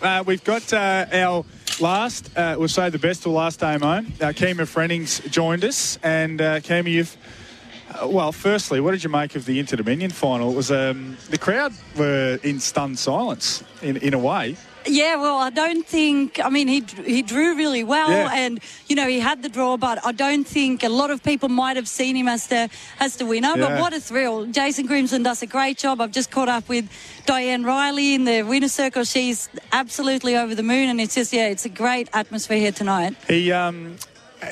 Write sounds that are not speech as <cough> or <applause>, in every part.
Uh, we've got uh, our last, uh, we'll say the best till last day home. Uh, Kima Frennings joined us. And uh, Kima, you've, uh, well, firstly, what did you make of the Inter Dominion final? It was, um, the crowd were in stunned silence in, in a way. Yeah, well, I don't think. I mean, he he drew really well, Yeah. and you know he had the draw, but I don't think a lot of people might have seen him as the as the winner. Yeah. But what a thrill! Jason Grimson does a great job. I've just caught up with Diane Riley in the winner circle. She's absolutely over the moon, and it's just yeah, it's a great atmosphere here tonight. He, um,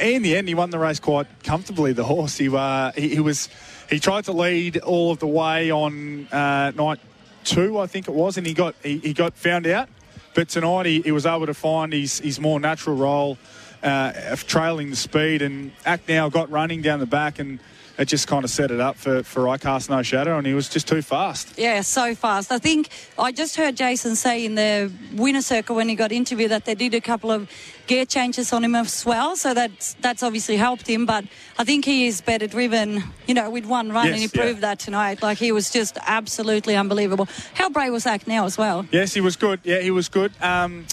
in the end, he won the race quite comfortably. The horse, he, uh, he, he was, he tried to lead all of the way on uh, night two, I think it was, and he got he, he got found out. But tonight, he, he was able to find his his more natural role uh, of trailing the speed, and Act now got running down the back and. It just kind of set it up for, for I Cast No Shadow, and he was just too fast. Yeah, so fast. I think I just heard Jason say in the winner circle when he got interviewed that they did a couple of gear changes on him as well, so that's that's obviously helped him. But I think he is better driven, you know, with one run, and Yes, he yeah. proved that tonight. Like he was just absolutely unbelievable. How brave was Act now as well? Yes, he was good. Yeah, he was good. Um,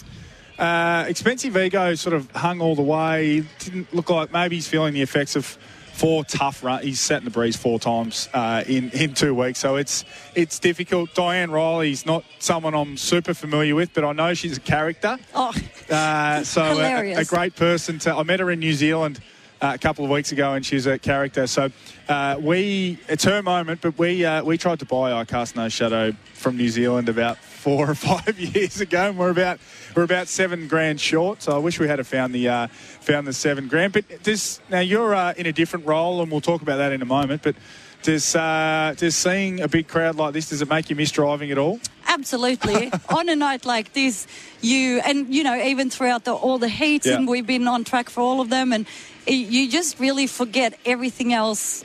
uh, expensive ego sort of hung all the way. He didn't look like maybe he's feeling the effects of four tough runs. He's set in the breeze four times uh, in in two weeks, so it's it's difficult. Diane Riley's not someone I'm super familiar with, but I know she's a character. Oh, Uh, so a, a great person to. I met her in New Zealand uh, a couple of weeks ago, and she's a character. So uh, we, it's her moment, but we uh, we tried to buy I Cast No Shadow from New Zealand about four or <laughs> five years ago, and we're about we're about seven grand short. So I wish we had found the uh, found the seven grand. But this now you're uh, in a different role, and we'll talk about that in a moment. But does does seeing a big crowd like this does it make you miss driving at all? Absolutely. <laughs> on a night like this, you and you know even throughout the, all the heats, Yeah. and we've been on track for all of them, and you just really forget everything else.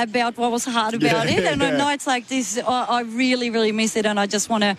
About what was hard about Yeah, it, and <laughs> yeah. on nights like this, I, I really, really miss it, and I just want to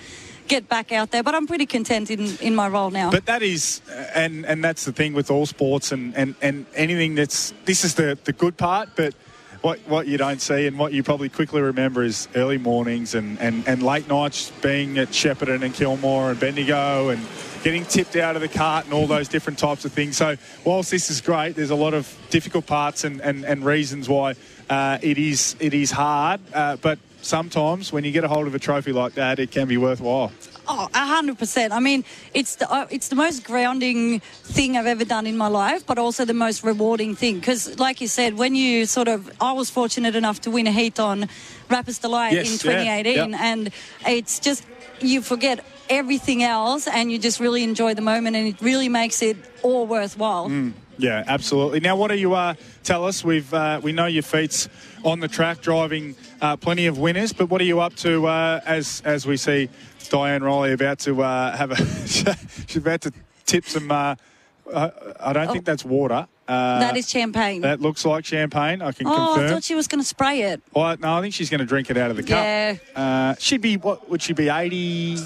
get back out there. But I'm pretty content in, in my role now. But that is, and and that's the thing with all sports and, and, and anything that's this is the, the good part, but what what you don't see and what you probably quickly remember is early mornings and, and, and late nights being at Shepparton and Kilmore and Bendigo and getting tipped out of the cart and all those different types of things. So whilst this is great, there's a lot of difficult parts and, and, and reasons why uh, it is it is hard, uh, but. Sometimes, when you get a hold of a trophy like that, it can be worthwhile. Oh, a hundred percent. I mean, it's the uh, it's the most grounding thing I've ever done in my life, but also the most rewarding thing. Because, like you said, when you sort of, I was fortunate enough to win a heat on Rappers Delight Yes, in yeah, 2018, and it's just you forget everything else, and you just really enjoy the moment, and it really makes it all worthwhile. Mm. Yeah, absolutely. Now, what do you uh, tell us? We've uh, we know your feats on the track, driving uh, plenty of winners. But what are you up to uh, as as we see Diane Riley about to uh, have a <laughs> she's about to tip some. Uh, I, I don't think that's water. Uh, that is champagne. that looks like champagne. I can confirm. oh, I thought she was going to spray it. Well, no, I think she's going to drink it out of the cup. Yeah. Uh, she'd be what? Would she be eighty?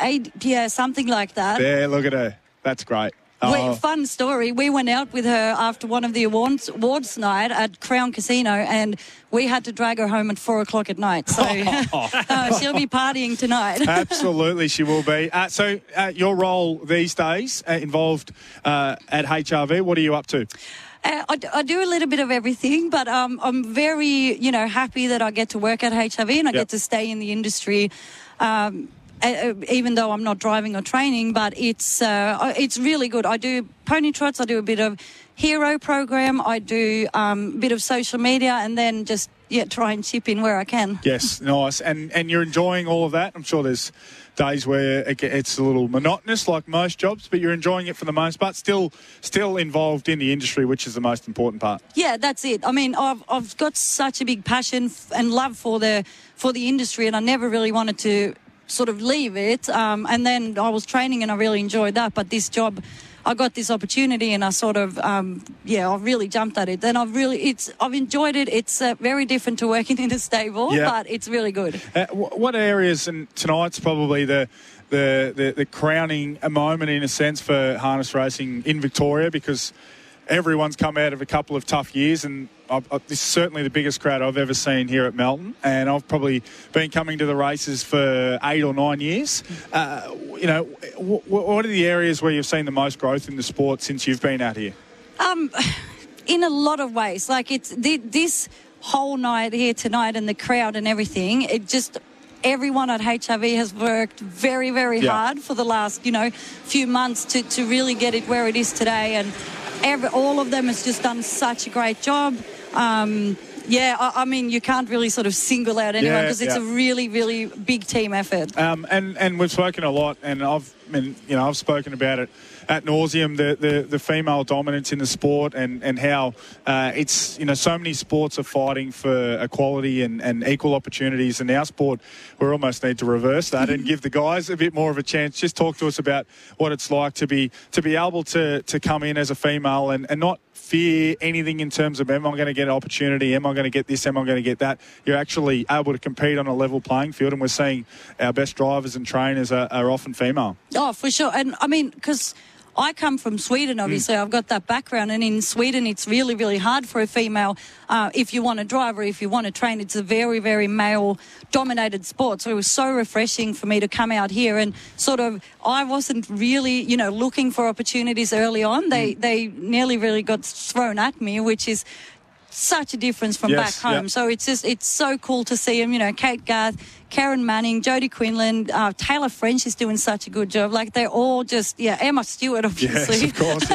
Eight, yeah, something like that. There, look at her. That's great. Oh, Wait, fun story. We went out with her after one of the awards, awards night at Crown Casino, and we had to drag her home at four o'clock at night. So <laughs> <laughs> uh, she'll be partying tonight. <laughs> Absolutely, she will be. Uh, so, uh, your role these days uh, involved uh, at HRV. What are you up to? Uh, I, I do a little bit of everything, but um, I'm very, you know, happy that I get to work at HRV and I Yep. get to stay in the industry. Um, uh, uh, even though I'm not driving or training, but it's uh, it's really good. I do pony trots. I do a bit of hero program. I do um, a bit of social media, and then just yeah, try and chip in where I can. Yes, <laughs> nice. And and you're enjoying all of that. I'm sure there's days where it it's a little monotonous, like most jobs, but you're enjoying it for the most part. Still, still involved in the industry, which is the most important part. Yeah, that's it. I mean, I've I've got such a big passion and love for the for the industry, and I never really wanted to sort of leave it. Um, and then I was training, and I really enjoyed that. But this job. I got this opportunity and I sort of, um, yeah, I really jumped at it. Then I've really, it's, I've enjoyed it. It's uh, very different to working in a stable, Yeah. but it's really good. Uh, wh- what areas, and tonight's probably the, the, the, the crowning moment in a sense for harness racing in Victoria because everyone's come out of a couple of tough years, and I've, I, this is certainly the biggest crowd I've ever seen here at Melton. And I've probably been coming to the races for eight or nine years. Uh, you know, w- what are the areas where you've seen the most growth in the sport since you've been out here? Um, in a lot of ways, like it's this whole night here tonight and the crowd and everything. It just everyone at HRV has worked very, very yeah. hard for the last, you know, few months to, to really get it where it is today. And every, all of them has just done such a great job. Um, yeah, I, I, mean, you can't really sort of single out anyone because yeah, it's yeah. a really, really big team effort. Um, and and we've spoken a lot, and I've, been, you know, I've spoken about it at nauseum the, the, the, female dominance in the sport and, and how uh, it's, you know, so many sports are fighting for equality and, and equal opportunities. And our sport, we almost need to reverse that and give the guys a bit more of a chance. Just talk to us about what it's like to be to be able to, to come in as a female and, and not fear anything in terms of am I going to get an opportunity? Am I going to get this? Am I going to get that? You're actually able to compete on a level playing field, and we're seeing our best drivers and trainers are, are often female. Oh, for sure. And I mean, because I come from Sweden, mm. obviously. Mm. I've got that background. And in Sweden, it's really, really hard for a female uh, if you want to drive or if you want to train. It's a very, very male dominated sport. So it was so refreshing for me to come out here and sort of, I wasn't really, you know, looking for opportunities early on. They, mm. they nearly really got thrown at me, which is, such a difference from yes, back home. Yep. So it's just it's so cool to see them. You know, Kate Gath, Kerryn Manning, Jodie Quinlan, uh, Tayla French is doing such a good job. Like they're all just yeah, Emma Stewart <laughs> obviously. Yes, of course.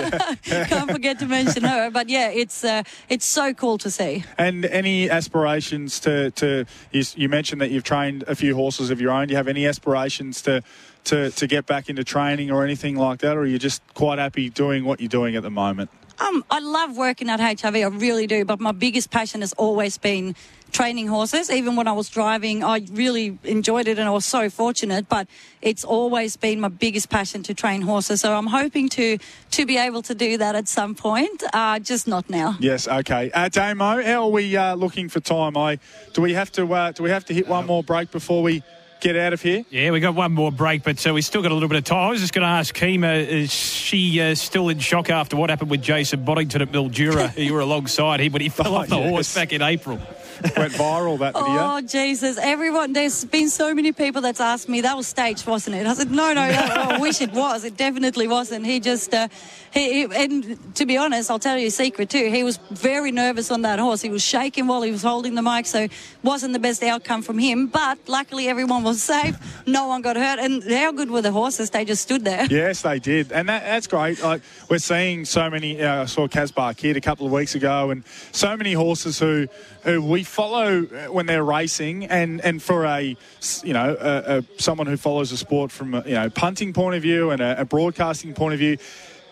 Yeah. <laughs> Can't forget to mention her. But yeah, it's uh, it's so cool to see. And any aspirations to to you, you mentioned that you've trained a few horses of your own. Do you have any aspirations to to, to get back into training or anything like that, or are you just quite happy doing what you're doing at the moment? Um, I love working at HRV, I really do, but my biggest passion has always been training horses. Even when I was driving, I really enjoyed it and I was so fortunate, but it's always been my biggest passion to train horses. So I'm hoping to to be able to do that at some point, uh, just not now. Yes, okay. Uh, Damo, how are we uh, looking for time? I do we have to uh, do we have to hit one more break before we get out of here? Yeah, we got one more break, but uh, we still got a little bit of time. I was just going to ask Kima, is she uh, still in shock after what happened with Jason Boddington at Mildura? <laughs> you were alongside him, but he fell oh, off the yes. horse back in April. <laughs> Went viral that video. Oh Jesus! Everyone, there's been so many people that's asked me that was staged, wasn't it? I said no, no. no <laughs> I wish it was. It definitely wasn't. He just, uh, he, he, and to be honest, I'll tell you a secret too. He was very nervous on that horse. He was shaking while he was holding the mic, so wasn't the best outcome from him. But luckily, everyone was safe. No one got hurt. And how good were the horses? They just stood there. Yes, they did, and that, that's great. Like we're seeing so many. Uh, I saw Casbar Kid a couple of weeks ago, and so many horses who who we follow when they're racing, and, and for a you know a, a, someone who follows the sport from a you know punting point of view and a, a broadcasting point of view,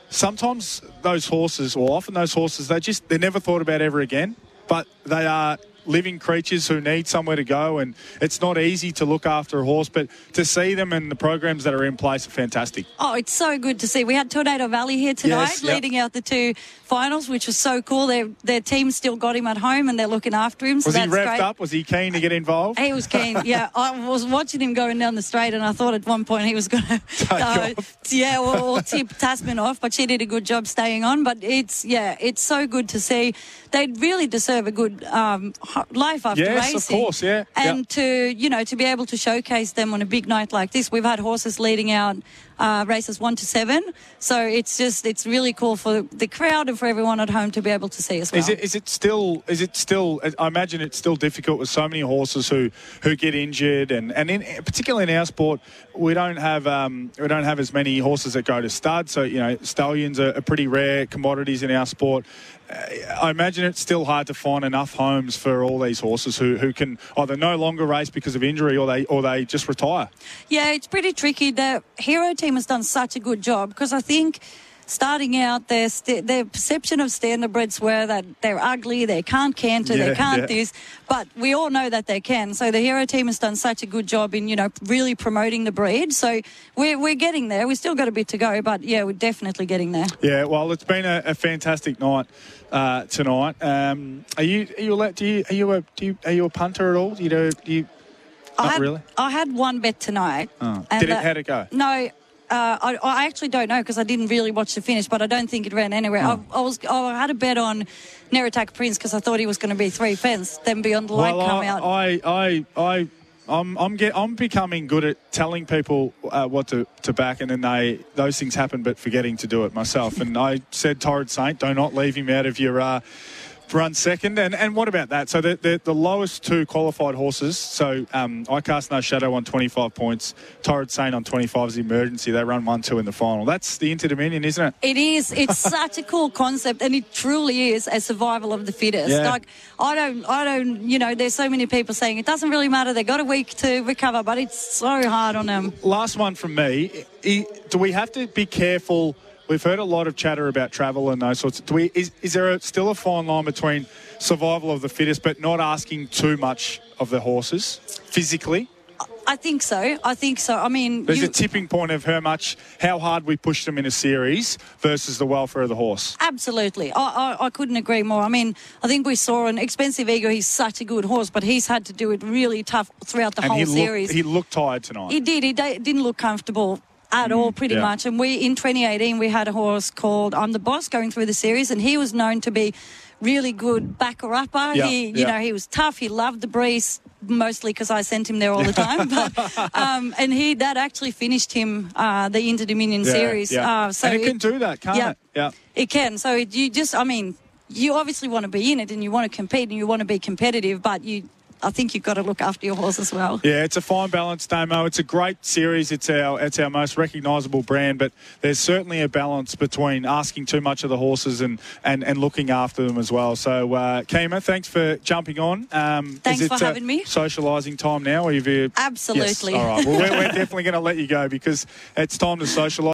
sometimes those horses, or often those horses, they just they're never thought about ever again, but they are living creatures who need somewhere to go, and it's not easy to look after a horse, but to see them and the programs that are in place are fantastic. Oh, it's so good to see. We had Tornado Valley here tonight, yes, yep. leading out the two finals, which was so cool. Their their team still got him at home, and they're looking after him. So was he revved great. up? Was he keen to get involved? He was keen. Yeah, <laughs> I was watching him going down the straight, and I thought at one point he was going <laughs> to, uh, yeah, or, or tip Tasman off, but she did a good job staying on. But it's yeah, it's so good to see. They really deserve a good um, life after yes, racing. Yes, of course, yeah. And to you know to be able to showcase them on a big night like this, we've had horses leading out uh, races one to seven. So it's just it's really cool for the crowd and for everyone at home to be able to see as well. Is it is it still is it still? I imagine it's still difficult with so many horses who who get injured and and in, particularly in our sport, we don't have um, we don't have as many horses that go to stud. So you know, stallions are, are pretty rare commodities in our sport. I imagine it's still hard to find enough homes for all these horses who, who can either no longer race because of injury or they or they just retire. Yeah, it's pretty tricky. The hero team has done such a good job because I think starting out, their st- their perception of standardbreds were that they're ugly, they can't canter, yeah, they can't yeah. this. But we all know that they can. So the hero team has done such a good job in you know really promoting the breed. So we're we're getting there. We still got a bit to go, but yeah, we're definitely getting there. Yeah, well, it's been a, a fantastic night uh, tonight. Um, are you are you do you are you a do you, are you a punter at all? Do you do, do you? I had, really. I had one bet tonight. Oh. Did it? how'd it go? No, Uh, I, I actually don't know because I didn't really watch the finish, but I don't think it ran anywhere. I, I was I had a bet on Neratak Prince because I thought he was going to be three fence. Then Beyond the Light well, come I, out. I, I, I, I'm, I'm, get, I'm becoming good at telling people uh, what to, to back, and then they those things happen, but forgetting to do it myself. and I said, Torrid Saint, do not leave him out of your. Uh, run second. And and what about that? So the, the, the lowest two qualified horses. So um, I cast no shadow on 25 points. Torrid Saint on 25 is emergency. They run one two in the final. That's the Inter Dominion, isn't it? It is. It's <laughs> such a cool concept, and it truly is a survival of the fittest. Yeah. Like I don't, I don't. You know, there's so many people saying it doesn't really matter. They've got a week to recover, but it's so hard on them. Last one from me. Do we have to be careful? We've heard a lot of chatter about travel and those sorts. Do we? Is, is there a, still a fine line between survival of the fittest, but not asking too much of the horses physically? I think so. I think so. I mean, There's you, a tipping point of how much, how hard we push them in a series versus the welfare of the horse. Absolutely. I, I, I couldn't agree more. I mean, I think we saw an expensive ego. He's such a good horse, but he's had to do it really tough throughout the and whole he series. looked, he looked tired tonight. He did. He da- didn't look comfortable at all, pretty Mm, yeah. much. And we, in 2018, we had a horse called I'm the Boss going through the series, and he was known to be really good backer upper. Yeah, he, you yeah. know, he was tough. He loved the breeze. Mostly because I sent him there all the time, but <laughs> um, and he that actually finished him uh, the Inter Dominion Yeah, series. yeah. Uh, so and it, can do that, can't yeah. it? Yeah. It can. So it, you just, I mean, you obviously want to be in it and you want to compete and you want to be competitive, but you, I think you've got to look after your horse as well. Yeah, it's a fine balance, Damo. It's a great series. It's our it's our most recognisable brand, but there's certainly a balance between asking too much of the horses and, and, and looking after them as well. So, uh, Kima, thanks for jumping on. Um, Thanks is it, for uh, having me. Socialising time now, have you? Absolutely. Yes. All right. Well, we're, we're definitely going to let you go because it's time to socialise.